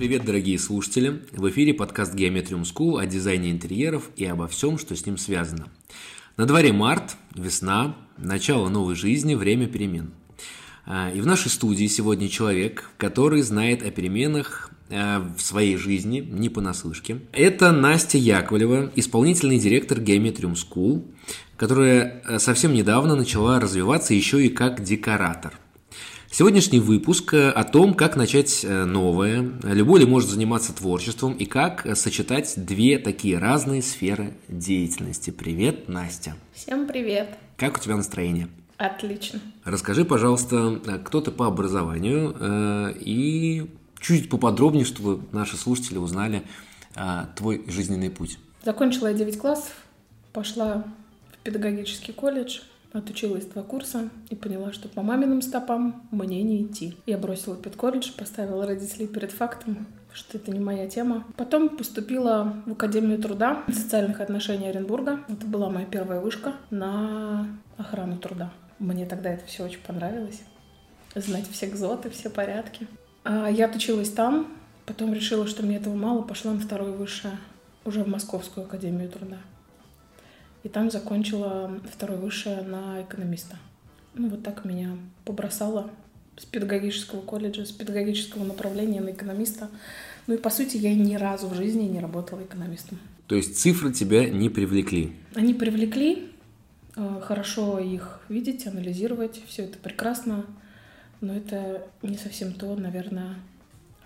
Привет, дорогие слушатели! В эфире подкаст Geometrium School о дизайне интерьеров и обо всем, что с ним связано. На дворе март, весна, начало новой жизни, время перемен. А, и в нашей студии сегодня человек, который знает о переменах а, в своей жизни, не понаслышке. Это Настя Яковлева, исполнительный директор Geometrium School, которая а, совсем недавно начала развиваться еще и как декоратор – Сегодняшний выпуск э, о том, как начать э, новое, любой ли может заниматься творчеством и как э, сочетать две такие разные сферы деятельности. Привет, Настя. Всем привет. Как у тебя настроение? Отлично. Расскажи, пожалуйста, кто ты по образованию и чуть поподробнее, чтобы наши слушатели узнали твой жизненный путь. Закончила я 9 классов, пошла в педагогический колледж, Отучилась два курса и поняла, что по маминым стопам мне не идти. Я бросила педколледж, поставила родителей перед фактом, что это не моя тема. Потом поступила в Академию труда социальных отношений Оренбурга. Это была моя первая вышка на охрану труда. Мне тогда это все очень понравилось. Знать все гзоты, все порядки. А я отучилась там, потом решила, что мне этого мало, пошла на второе высшее, уже в Московскую Академию труда. И там закончила второе высшее на экономиста. Ну, вот так меня побросало с педагогического колледжа, с педагогического направления на экономиста. Ну и, по сути, я ни разу в жизни не работала экономистом. То есть цифры тебя не привлекли? Они привлекли. Э, хорошо их видеть, анализировать. Все это прекрасно. Но это не совсем то, наверное,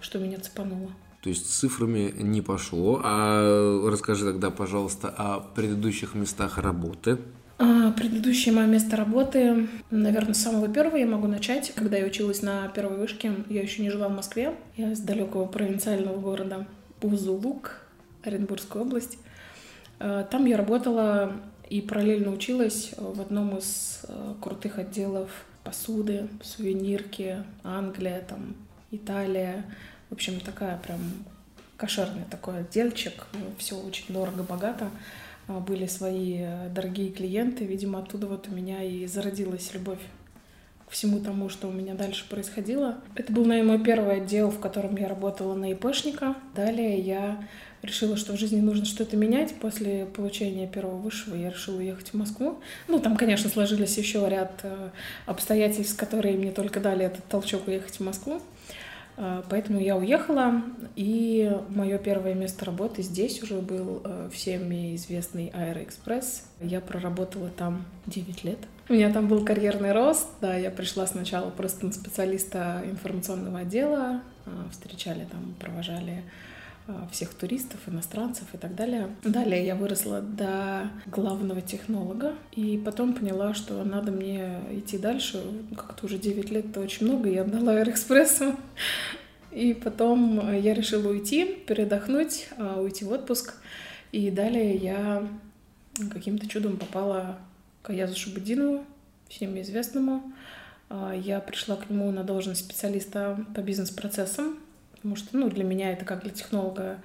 что меня цепануло. То есть цифрами не пошло. А расскажи тогда, пожалуйста, о предыдущих местах работы. А, предыдущее мое место работы, наверное, с самого первого я могу начать. Когда я училась на первой вышке, я еще не жила в Москве. Я из далекого провинциального города Бузулук, Оренбургская область. А, там я работала и параллельно училась в одном из а, крутых отделов посуды, сувенирки, Англия, там, Италия, в общем, такая прям кошерный такой отдельчик. Все очень дорого-богато. А, были свои э, дорогие клиенты. Видимо, оттуда вот у меня и зародилась любовь к всему тому, что у меня дальше происходило. Это был, наверное, мой первый отдел, в котором я работала на ИПшника. Далее я решила, что в жизни нужно что-то менять. После получения первого высшего я решила уехать в Москву. Ну, там, конечно, сложились еще ряд э, обстоятельств, которые мне только дали этот толчок уехать в Москву. А, поэтому я уехала, и мое первое место работы здесь уже был э, всеми известный Аэроэкспресс. Я проработала там 9 лет. У меня там был карьерный рост, да, я пришла сначала просто на специалиста информационного отдела, а, встречали там, провожали всех туристов, иностранцев и так далее. Далее я выросла до главного технолога, и потом поняла, что надо мне идти дальше. Как-то уже 9 лет это очень много, я отдала Аэроэкспрессу. И потом я решила уйти, передохнуть, а, уйти в отпуск. И далее я каким-то чудом попала к Аязу Шабудинову, всем известному. А, я пришла к нему на должность специалиста по бизнес-процессам потому что, ну, для меня это как для технолога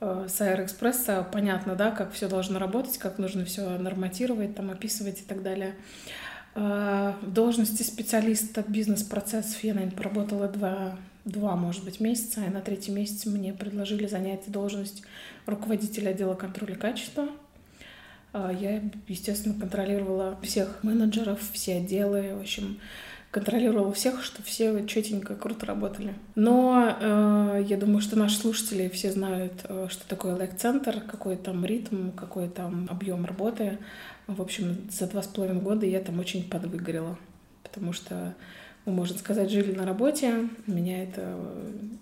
э, с Аэроэкспресса понятно, да, как все должно работать, как нужно все норматировать, там, описывать и так далее. Э, в должности специалиста бизнес-процессов я, наверное, поработала два, два, может быть, месяца, и на третий месяц мне предложили занять должность руководителя отдела контроля качества. Э, я, естественно, контролировала всех менеджеров, все отделы, в общем, контролировала всех, что все четенько, круто работали. Но э, я думаю, что наши слушатели все знают, э, что такое лайк-центр, какой там ритм, какой там объем работы. В общем, за два с половиной года я там очень подвыгорела, потому что мы, можно сказать, жили на работе, меня это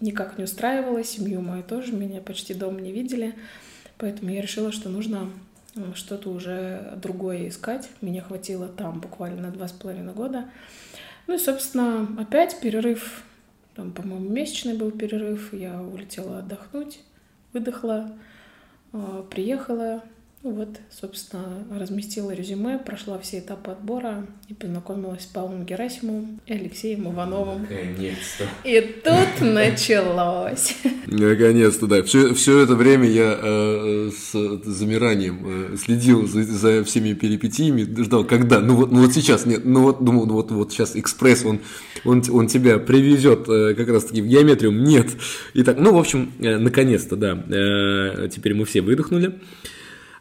никак не устраивало, семью мою тоже, меня почти дома не видели, поэтому я решила, что нужно э, что-то уже другое искать. Меня хватило там буквально на два с половиной года. Ну и, собственно, опять перерыв, там, по-моему, месячный был перерыв, я улетела отдохнуть, выдохла, а, приехала, вот, собственно, разместила резюме, прошла все этапы отбора и познакомилась с Павлом Герасимовым и Алексеем Ивановым. Наконец-то. И тут началось. Наконец-то, да. Все, все это время я э, с замиранием э, следил за, за всеми перипетиями, ждал, когда. Ну вот, ну вот сейчас, нет, ну вот, думал, ну вот, вот сейчас экспресс, он, он, он тебя привезет э, как раз-таки в геометрию. Нет. Итак, ну, в общем, э, наконец-то, да. Э, теперь мы все выдохнули.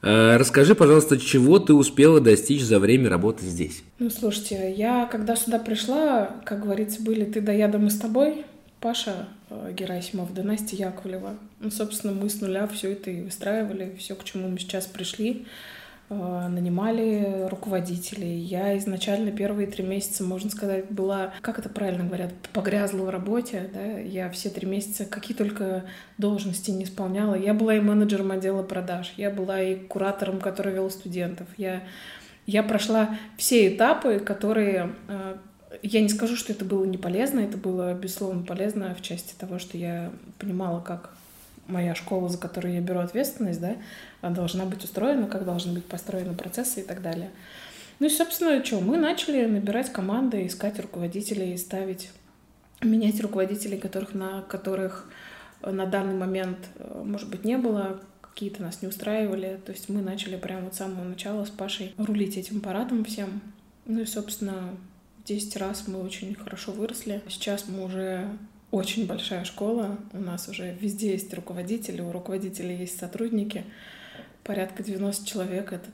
Э, расскажи, пожалуйста, чего ты успела достичь за время работы здесь? Ну, слушайте, я когда сюда пришла, как говорится, были ты да я, да мы с тобой, Паша э, Герасимов, да Настя Яковлева. Ну, собственно, мы с нуля все это и выстраивали, все, к чему мы сейчас пришли. Э, нанимали руководителей. Я изначально первые три месяца, можно сказать, была, как это правильно говорят, погрязла в работе. Да? Я все три месяца какие только должности не исполняла. Я была и менеджером отдела продаж, я была и куратором, который вел студентов. Я, я прошла все этапы, которые э, я не скажу, что это было не полезно, это было, безусловно, полезно в части того, что я понимала, как моя школа, за которую я беру ответственность, да, должна быть устроена, как должны быть построены процессы и так далее. Ну и, собственно, что, мы начали набирать команды, искать руководителей, ставить, менять руководителей, которых, на которых на данный момент, э, может быть, не было, какие-то нас не устраивали. То есть мы начали прямо вот с самого начала с Пашей рулить этим аппаратом всем. Ну и, собственно, 10 раз мы очень хорошо выросли. Сейчас мы уже очень большая школа. У нас уже везде есть руководители, у руководителей есть сотрудники. Порядка 90 человек — это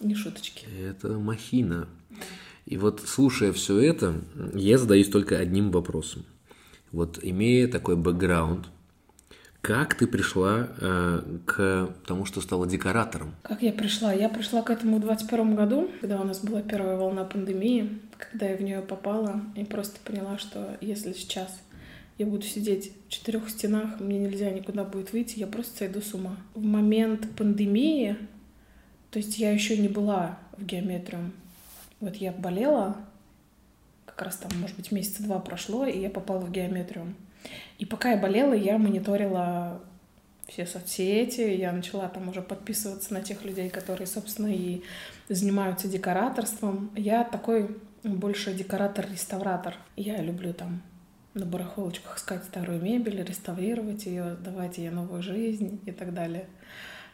не шуточки. Это махина. И вот слушая все это, я задаюсь только одним вопросом. Вот имея такой бэкграунд, как ты пришла э, к тому, что стала декоратором? Как я пришла? Я пришла к этому в 21 году, когда у нас была первая волна пандемии, когда я в нее попала и просто поняла, что если сейчас я буду сидеть в четырех стенах, мне нельзя никуда будет выйти, я просто сойду с ума. В момент пандемии, то есть я еще не была в геометрию, вот я болела, как раз там, может быть, месяца два прошло, и я попала в геометрию. И пока я болела, я мониторила все соцсети, я начала там уже подписываться на тех людей, которые, собственно, и занимаются декораторством. Я такой больше декоратор-реставратор. Я люблю там на барахолочках искать старую мебель, реставрировать ее, давать ей новую жизнь и так далее.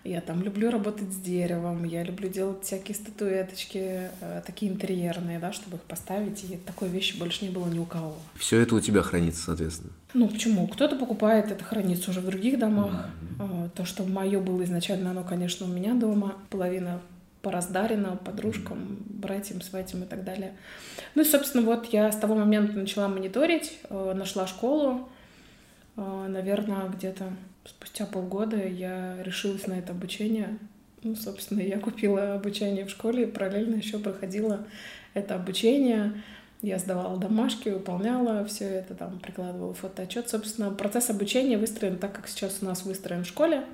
Я там люблю работать с деревом, я люблю делать всякие статуэточки, э, такие интерьерные, да, чтобы их поставить, и такой вещи больше не было ни у кого. Все это у тебя хранится, соответственно? Ну, почему? Кто-то покупает, это хранится уже в других домах. Mm-hmm. То, что мое было изначально, оно, конечно, у меня дома. Половина пораздарено подружкам, братьям, сватям и так далее. Ну и, собственно, вот я с того момента начала мониторить, э, нашла школу. Э, Наверное, где-то спустя полгода я решилась на это обучение. Ну, собственно, я купила обучение в школе и параллельно еще проходила это обучение. Я сдавала домашки, выполняла все это, там прикладывала фотоотчет. Собственно, процесс обучения выстроен так, как сейчас у нас выстроен в школе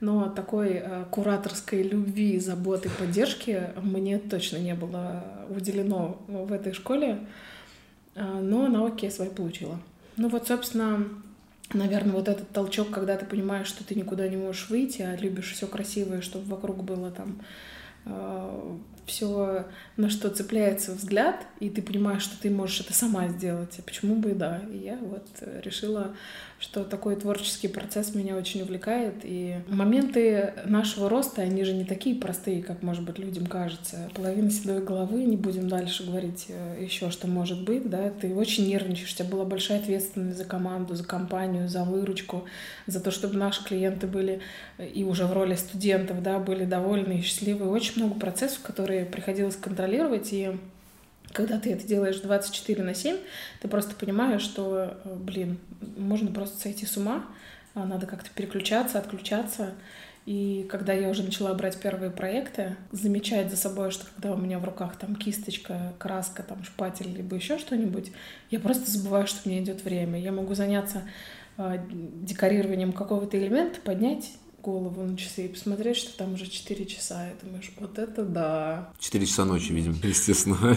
но такой э, кураторской любви, заботы, поддержки мне точно не было уделено в этой школе, э, но науки я свои получила. Ну вот, собственно, наверное, вот этот толчок, когда ты понимаешь, что ты никуда не можешь выйти, а любишь все красивое, чтобы вокруг было там э, все, на что цепляется взгляд, и ты понимаешь, что ты можешь это сама сделать, а почему бы и да. И я вот решила что такой творческий процесс меня очень увлекает. И моменты нашего роста, они же не такие простые, как, может быть, людям кажется. Половина седой головы, не будем дальше говорить э, еще, что может быть, да, ты очень нервничаешь, у тебя была большая ответственность за команду, за компанию, за выручку, за то, чтобы наши клиенты были э, и уже в роли студентов, да, были довольны и счастливы. Очень много процессов, которые приходилось контролировать, и когда ты это делаешь 24 на 7, ты просто понимаешь, что, э, блин, можно просто сойти с ума, а надо как-то переключаться, отключаться. И когда я уже начала брать первые проекты, замечать за собой, что когда у меня в руках там кисточка, краска, там шпатель, либо еще что-нибудь, я просто забываю, что мне идет время. Я могу заняться э, декорированием какого-то элемента, поднять голову на часы и посмотреть, что там уже 4 часа, и думаешь, вот это да. 4 часа ночи, видимо, естественно.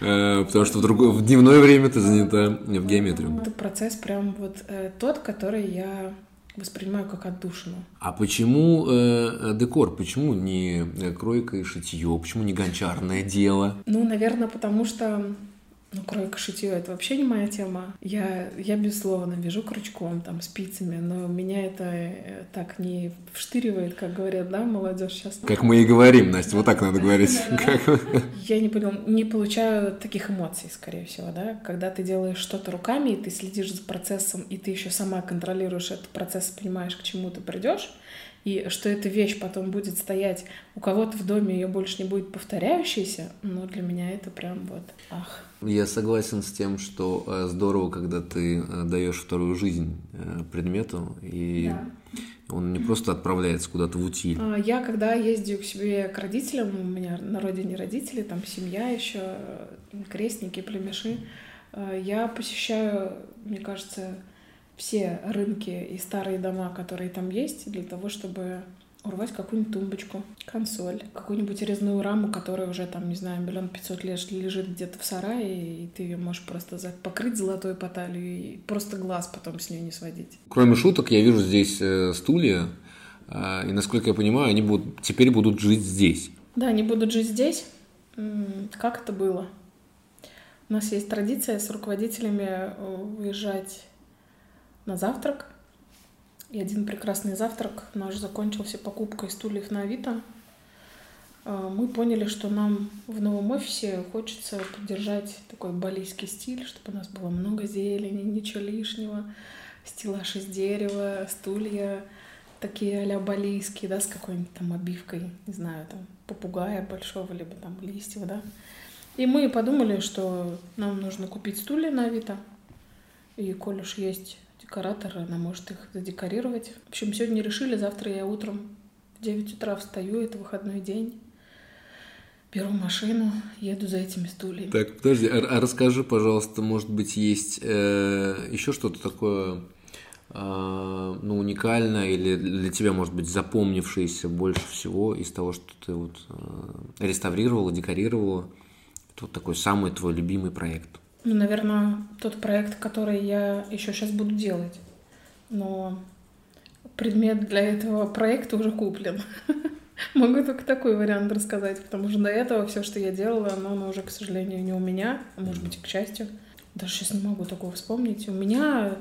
Э, потому что в, другое, в дневное время ты занята в геометрии. Это процесс прям вот э, тот, который я воспринимаю как отдушину. А почему э, декор? Почему не кройка и шитье? Почему не гончарное дело? Ну, наверное, потому что ну, кройка, шитье — это вообще не моя тема. Я, я безусловно, вяжу крючком, там, спицами, но меня это э, так не вштыривает, как говорят, да, молодежь сейчас. Как мы и говорим, Настя, вот так надо говорить. Я не, понял, не получаю таких эмоций, скорее всего, да. Когда ты делаешь что-то руками, и ты следишь за процессом, и ты еще сама контролируешь этот процесс, понимаешь, к чему ты придешь, и что эта вещь потом будет стоять у кого-то в доме, ее больше не будет повторяющейся, ну, для меня это прям вот ах. Я согласен с тем, что э, здорово, когда ты э, даешь вторую жизнь э, предмету, и да. он не просто отправляется куда-то в утиль. А, я, когда ездил к себе к родителям, у меня на родине родители, там семья еще, крестники, племеши, я посещаю, мне кажется, все рынки и старые дома, которые там есть, для того, чтобы урвать какую-нибудь тумбочку, консоль, какую-нибудь резную раму, которая уже там, не знаю, миллион пятьсот лет лежит где-то в сарае, и ты ее можешь просто покрыть золотой по талию и просто глаз потом с нее не сводить. Кроме шуток, я вижу здесь э, стулья, э, и, насколько я понимаю, они будут, теперь будут жить здесь. Да, они будут жить здесь. Как это было? У нас есть традиция с руководителями э, уезжать на завтрак. И один прекрасный завтрак наш закончился покупкой стульев на Авито. А, мы поняли, что нам в новом офисе хочется поддержать такой балийский стиль, чтобы у нас было много зелени, ничего лишнего, стеллаж из дерева, стулья такие а-ля балийские, да, с какой-нибудь там обивкой, не знаю, там попугая большого, либо там листьев, да. И мы подумали, что нам нужно купить стулья на Авито. И коль уж есть декоратор, она может их задекорировать. В общем, сегодня решили, завтра я утром в 9 утра встаю, это выходной день, беру машину, еду за этими стульями. Так, подожди, а, а расскажи, пожалуйста, может быть, есть э, еще что-то такое, э, ну, уникальное или для тебя, может быть, запомнившееся больше всего из того, что ты вот э, реставрировала, декорировала? Это вот такой самый твой любимый проект. Ну, наверное, тот проект, который я еще сейчас буду делать. Но предмет для этого проекта уже куплен. Могу только такой вариант рассказать, потому что до этого все, что я делала, оно, оно уже, к сожалению, не у меня, а может быть, к счастью. Даже сейчас не могу такого вспомнить. У меня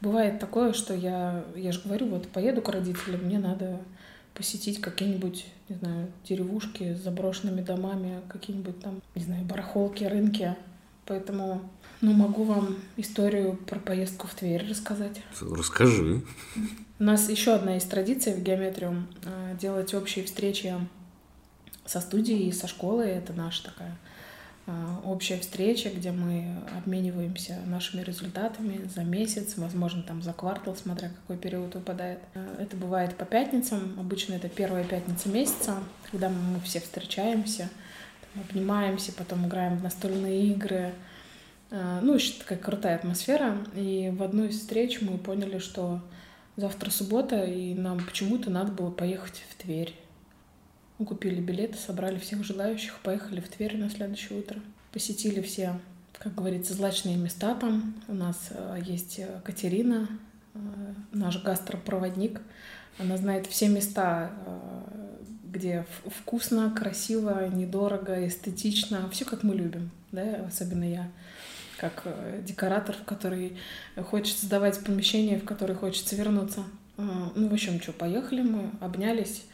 бывает такое, что я, я же говорю, вот поеду к родителям, мне надо посетить какие-нибудь, не знаю, деревушки с заброшенными домами, какие-нибудь там, не знаю, барахолки, рынки. Поэтому, ну, могу вам историю про поездку в Тверь рассказать. Расскажи. У нас еще одна из традиций в геометриум э, делать общие встречи со студией и со школой. Это наша такая э, общая встреча, где мы обмениваемся нашими результатами за месяц, возможно, там за квартал, смотря какой период выпадает. Э, это бывает по пятницам. Обычно это первая пятница месяца, когда мы все встречаемся — обнимаемся, потом играем в настольные игры. А, ну, еще такая крутая атмосфера. И в одну из встреч мы поняли, что завтра суббота, и нам почему-то надо было поехать в Тверь. Мы купили билеты, собрали всех желающих, поехали в Тверь на следующее утро. Посетили все, как говорится, злачные места там. У нас а, есть Катерина, а, наш гастропроводник. Она знает все места где вкусно, красиво, недорого, эстетично, все как мы любим, да, особенно я как э, декоратор, в который хочет создавать помещение, в которое хочется вернуться. А, ну, в общем, что, поехали мы, обнялись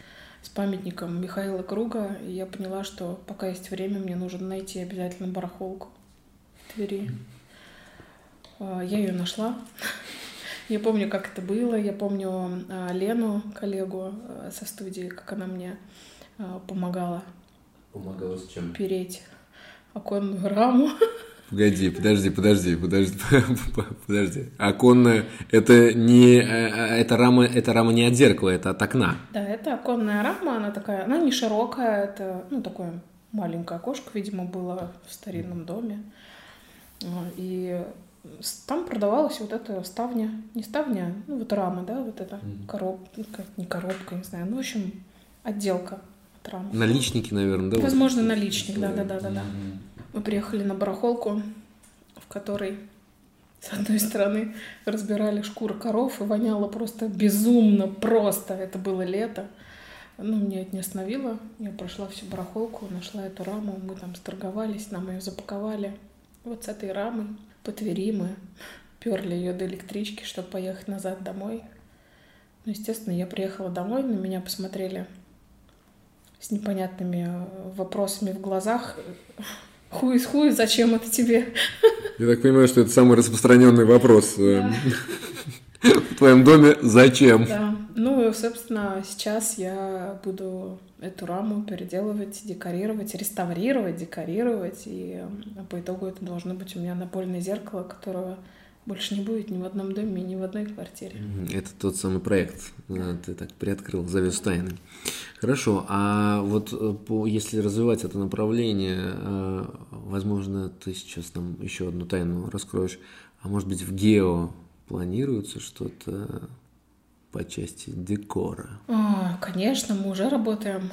с памятником Михаила Круга, и я поняла, что пока есть время, мне нужно найти обязательно барахолку в Твери. А, я ее нашла. Я помню, как это было. Я помню а, Лену, коллегу а, со студии, как она мне а, помогала. Помогала с чем? Переть оконную раму. Погоди, подожди, подожди, подожди, подожди. Оконная, это не, это рама, это рама не от зеркала, это от окна. Да, это оконная рама, она такая, она не широкая, это, ну, такое маленькое окошко, видимо, было в старинном доме. И там продавалась вот эта ставня, не ставня, ну вот рама, да, вот эта mm коробка, не коробка, не знаю, ну в общем отделка от рамы. Наличники, наверное, да? Возможно, вот. наличник, да, да, да, да, да. Мы приехали на барахолку, в которой С одной стороны, разбирали шкуры коров и воняло просто безумно, просто. Это было лето. Ну, меня это не остановило. Я прошла всю барахолку, нашла эту раму, мы там сторговались, нам ее запаковали. Вот с этой рамой по Твери мы перли ее до электрички, чтобы поехать назад домой. Ну, естественно, я приехала домой, на меня посмотрели с непонятными э, вопросами в глазах. Хуй из хуй, зачем это тебе? Я так понимаю, что это самый распространенный вопрос э, да. В твоем доме. Зачем? Да. Ну, собственно, сейчас я буду эту раму переделывать, декорировать, реставрировать, декорировать. И э, по итогу это должно быть у меня напольное зеркало, которого больше не будет ни в одном доме, ни в одной квартире. Это тот самый проект. Ты так приоткрыл завес тайны. Хорошо. А вот э, по, если развивать это направление, э, возможно, ты сейчас нам еще одну тайну раскроешь. А может быть, в гео планируется что-то по части декора? А, конечно, мы уже работаем.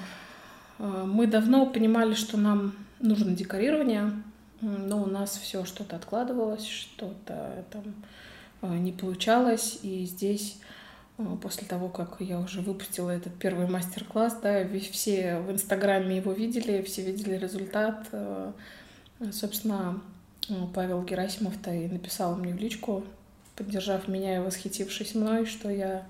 А, мы давно понимали, что нам нужно декорирование, но у нас все что-то откладывалось, что-то там а, не получалось, и здесь а, после того, как я уже выпустила этот первый мастер-класс, да, все в Инстаграме его видели, все видели результат. Собственно, Павел Герасимов-то и написал мне в личку, поддержав меня и восхитившись мной, что я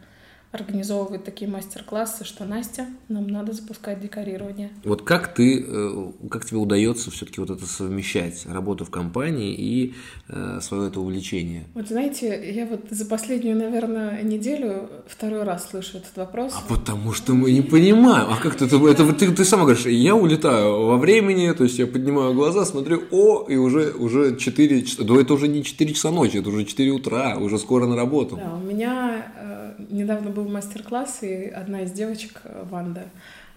организовывает такие мастер-классы, что Настя, нам надо запускать декорирование. Вот как ты, э, как тебе удается все-таки вот это совмещать, работу в компании и э, свое это увлечение? Вот знаете, я вот за последнюю, наверное, неделю второй раз слышу этот вопрос. А потому что мы не понимаем. А как ты, это, это ты, ты сама говоришь, я улетаю во времени, то есть я поднимаю глаза, смотрю, о, и уже, уже 4, да это уже не 4 часа ночи, это уже 4 утра, уже скоро на работу. Да, у меня э, недавно был мастер-класс, и одна из девочек, э, Ванда,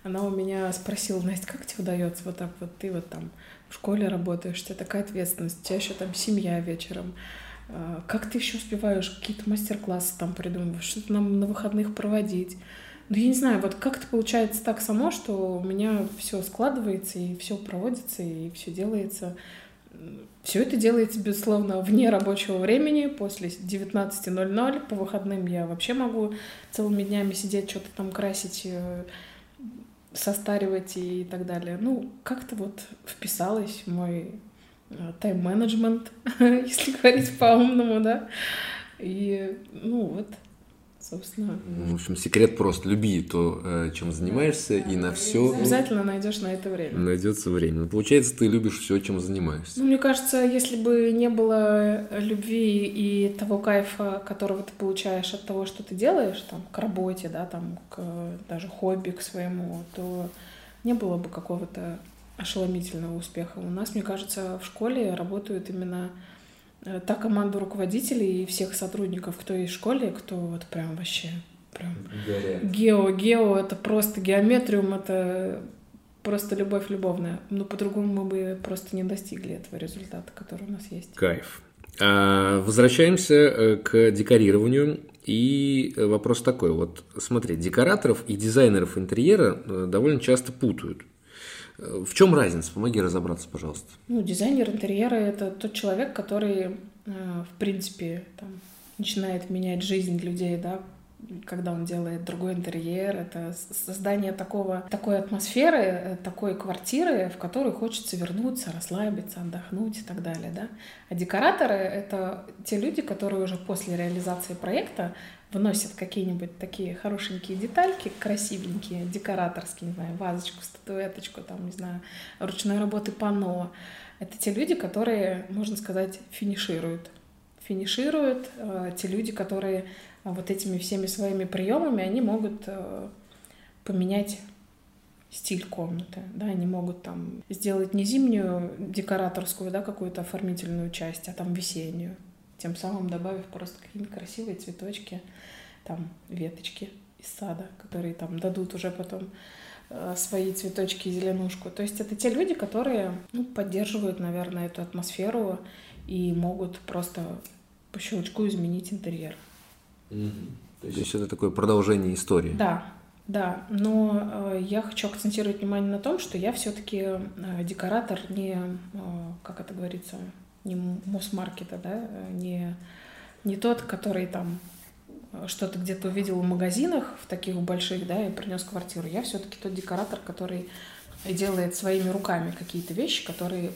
она у меня спросила, Настя, как тебе удается вот так вот, ты вот там в школе работаешь, у тебя такая ответственность, у тебя еще там семья вечером, э, как ты еще успеваешь какие-то мастер-классы там придумывать, что-то нам на выходных проводить. Ну, я не знаю, вот как-то получается так само, что у меня все складывается, и все проводится, и все делается все это делается, безусловно, вне рабочего времени, после 19.00. По выходным я вообще могу целыми днями сидеть, что-то там красить, э, состаривать и так далее. Ну, как-то вот вписалось в мой э, тайм-менеджмент, если говорить по-умному, да. И, ну, вот собственно. В общем, секрет просто люби то, э, чем занимаешься, да, и на все. Обязательно найдешь на это время. Найдется время. Ну, получается, ты любишь все, чем занимаешься. Ну, мне кажется, если бы не было любви и того кайфа, которого ты получаешь от того, что ты делаешь, там, к работе, да, там, к даже хобби, к своему, то не было бы какого-то ошеломительного успеха. У нас, мне кажется, в школе работают именно Э, та команда руководителей и всех сотрудников, кто есть в школе, кто вот прям вообще прям гео, гео, это просто геометриум, это просто любовь любовная. Но по-другому мы бы просто не достигли этого результата, который у нас есть. Кайф. А, возвращаемся э, к декорированию. И вопрос такой, вот смотри, декораторов и дизайнеров интерьера э, довольно часто путают. В чем разница? Помоги разобраться, пожалуйста. Ну, дизайнер интерьера — это тот человек, который, э, в принципе, там, начинает менять жизнь людей, да, когда он делает другой интерьер, это создание такого, такой атмосферы, э, такой квартиры, в которую хочется вернуться, расслабиться, отдохнуть и так далее, да. А декораторы — это те люди, которые уже после реализации проекта вносят какие-нибудь такие хорошенькие детальки, красивенькие, декораторские, не знаю, вазочку, статуэточку, там, не знаю, ручной работы панно. Это те люди, которые, можно сказать, финишируют. Финишируют э, те люди, которые вот этими всеми своими приемами, они могут э, поменять стиль комнаты, да, они могут там сделать не зимнюю декораторскую, да, какую-то оформительную часть, а там весеннюю, тем самым добавив просто какие-нибудь красивые цветочки, там веточки из сада, которые там дадут уже потом э, свои цветочки и зеленушку. То есть это те люди, которые ну, поддерживают, наверное, эту атмосферу и могут просто по щелчку изменить интерьер. То, есть... То есть это такое продолжение истории. Да, да. Но э, я хочу акцентировать внимание на том, что я все-таки э, декоратор не, э, как это говорится, не Мосмаркета, да, не, не тот, который там что-то где-то увидел в магазинах в таких больших, да, и принес в квартиру. Я все-таки тот декоратор, который делает своими руками какие-то вещи, которые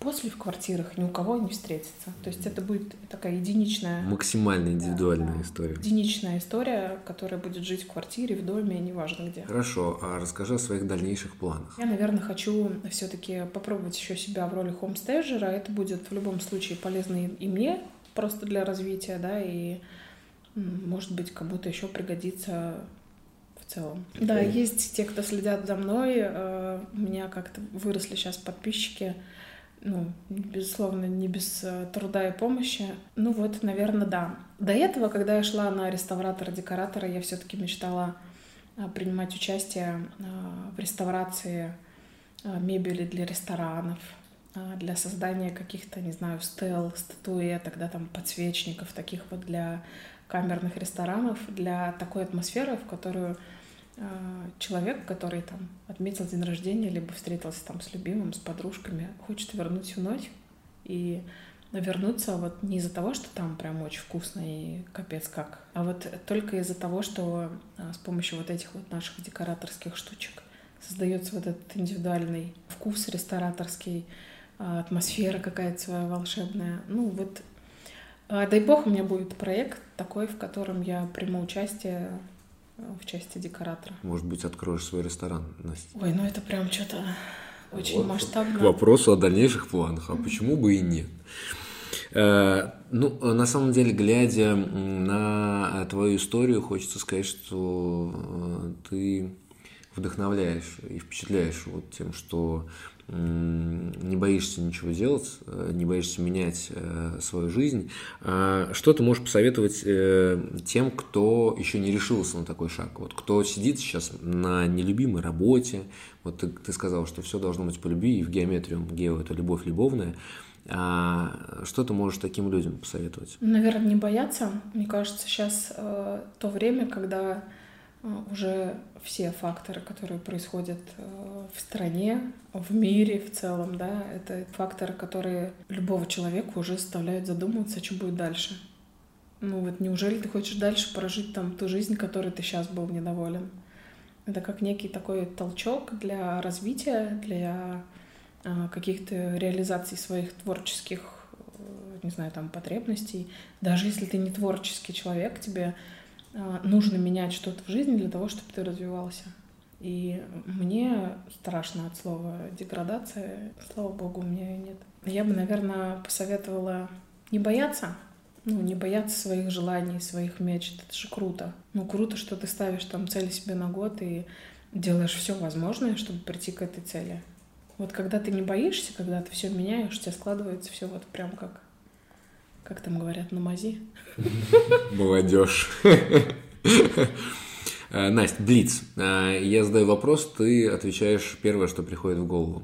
после в квартирах ни у кого не встретится. То есть это будет такая единичная... Максимально индивидуальная да, история. Единичная история, которая будет жить в квартире, в доме, неважно где. Хорошо, а расскажи о своих дальнейших планах. Я, наверное, хочу все-таки попробовать еще себя в роли хомстейджера. Это будет в любом случае полезно и мне, просто для развития, да, и может быть, кому-то еще пригодится в целом. Да, есть те, кто следят за мной. Э, у меня как-то выросли сейчас подписчики ну, безусловно, не без э, труда и помощи. Ну вот, наверное, да. До этого, когда я шла на реставратора-декоратора, я все-таки мечтала э, принимать участие э, в реставрации мебели для ресторанов, для создания каких-то, не знаю, стел, статуэток, да, там подсвечников, таких вот для камерных ресторанов, для такой атмосферы, в которую человек, который там отметил день рождения, либо встретился там с любимым, с подружками, хочет вернуть вновь и вернуться вот не из-за того, что там прям очень вкусно и капец как, а вот только из-за того, что а, с помощью вот этих вот наших декораторских штучек создается вот этот индивидуальный вкус рестораторский, а, атмосфера какая-то своя волшебная. Ну вот, дай бог, у меня будет проект такой, в котором я приму участие в части декоратора. Может быть, откроешь свой ресторан, Настя? Ой, ну это прям что-то очень вот. масштабно. К вопросу о дальнейших планах, а почему бы и нет? Э, ну, на самом деле, глядя на твою историю, хочется сказать, что э, ты вдохновляешь и впечатляешь вот тем, что не боишься ничего делать, э, не боишься менять э, свою жизнь. А что ты можешь посоветовать э, тем, кто еще не решился на такой шаг? Вот кто сидит сейчас на нелюбимой работе, вот ты, ты сказал, что все должно быть по любви, и в геометрию гео это любовь любовная. А что ты можешь таким людям посоветовать? Наверное, не бояться. Мне кажется, сейчас э, то время, когда уже все факторы, которые происходят э, в стране, в мире в целом, да, это факторы, которые любого человека уже заставляют задумываться, что будет дальше. Ну вот неужели ты хочешь дальше прожить там ту жизнь, которой ты сейчас был недоволен? Это как некий такой толчок для развития, для а, каких-то реализаций своих творческих, э, не знаю, там потребностей. Даже если ты не творческий человек, тебе а, нужно менять что-то в жизни для того, чтобы ты развивался. И мне страшно от слова деградация. Слава богу, у меня ее нет. Я бы, наверное, посоветовала не бояться, ну, не бояться своих желаний, своих мечт. Это же круто. Ну, круто, что ты ставишь там цели себе на год и делаешь все возможное, чтобы прийти к этой цели. Вот когда ты не боишься, когда ты все меняешь, у тебя складывается все вот прям как как там говорят, на мази. Молодежь. Э, Настя, Блиц. Э, я задаю вопрос, ты отвечаешь первое, что приходит в голову.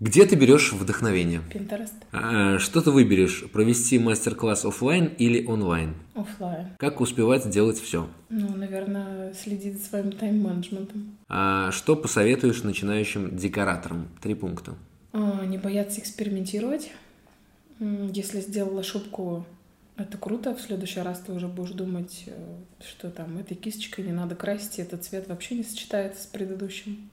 Где ты берешь вдохновение? Pinterest. А, что ты выберешь? Провести мастер-класс офлайн или онлайн? Офлайн. Как успевать делать все? Ну, наверное, следить за своим тайм-менеджментом. А что посоветуешь начинающим декораторам? Три пункта. А, не бояться экспериментировать если сделал ошибку, это круто. В следующий раз ты уже будешь думать, э, что там этой кисточкой не надо красить, этот цвет вообще не сочетается с предыдущим.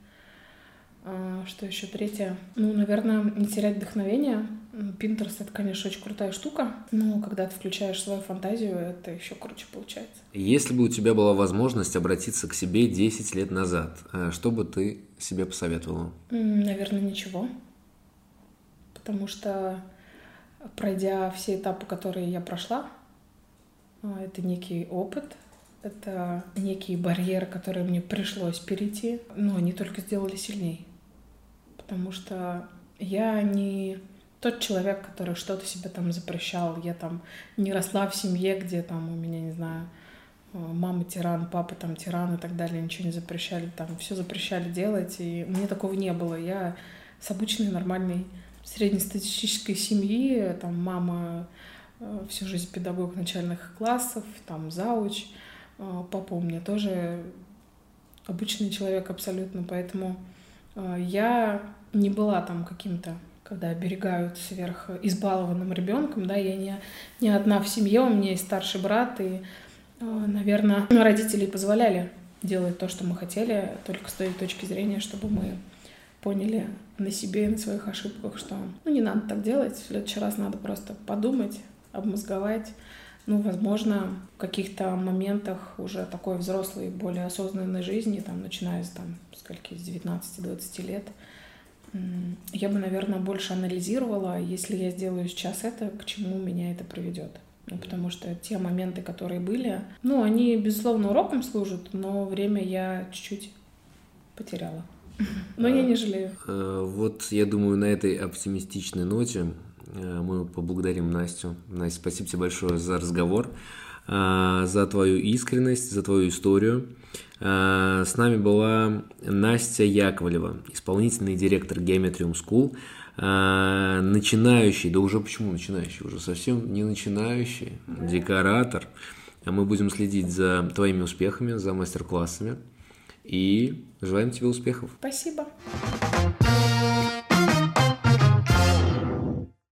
А, что еще третье? Ну, наверное, не терять вдохновение. Pinterest — это, конечно, очень крутая штука, но когда ты включаешь свою фантазию, это еще круче получается. Если бы у тебя была возможность обратиться к себе 10 лет назад, э, что бы ты себе посоветовала? Наверное, ничего. Потому что пройдя все этапы, которые я прошла, а, это некий опыт, это некий барьер, который мне пришлось перейти, но они только сделали сильней. Потому что я не тот человек, который что-то себе там запрещал. Я там не росла в семье, где там у меня, не знаю, а, мама тиран, папа там тиран и так далее, ничего не запрещали, там все запрещали делать, и мне такого не было. Я с обычной нормальной среднестатистической семьи, там мама э, всю жизнь педагог начальных классов, там зауч, э, папа у меня тоже обычный человек абсолютно, поэтому э, я не была там каким-то когда оберегают сверх избалованным ребенком, да, я не, не одна в семье, у меня есть старший брат, и, наверное, родители позволяли делать то, что мы хотели, только с той точки зрения, чтобы мы поняли на себе и на своих ошибках, что ну, не надо так делать, в следующий раз надо просто подумать, обмозговать, ну, возможно, в каких-то моментах уже такой взрослой, более осознанной жизни, там, начиная с, там, скольки, с 19-20 лет, я бы, наверное, больше анализировала, если я сделаю сейчас это, к чему меня это приведет. Ну, потому что те моменты, которые были, ну, они, безусловно, уроком служат, но время я чуть-чуть потеряла. Но я не жалею. Э, вот, я думаю, на этой оптимистичной ноте э, мы поблагодарим Настю. Настя, спасибо тебе большое за разговор, э, за твою искренность, за твою историю. С нами была Настя Яковлева, исполнительный директор Geometrium School, начинающий, да уже почему начинающий, уже совсем не начинающий, декоратор. Мы будем следить за твоими успехами, за мастер-классами и желаем тебе успехов. Спасибо.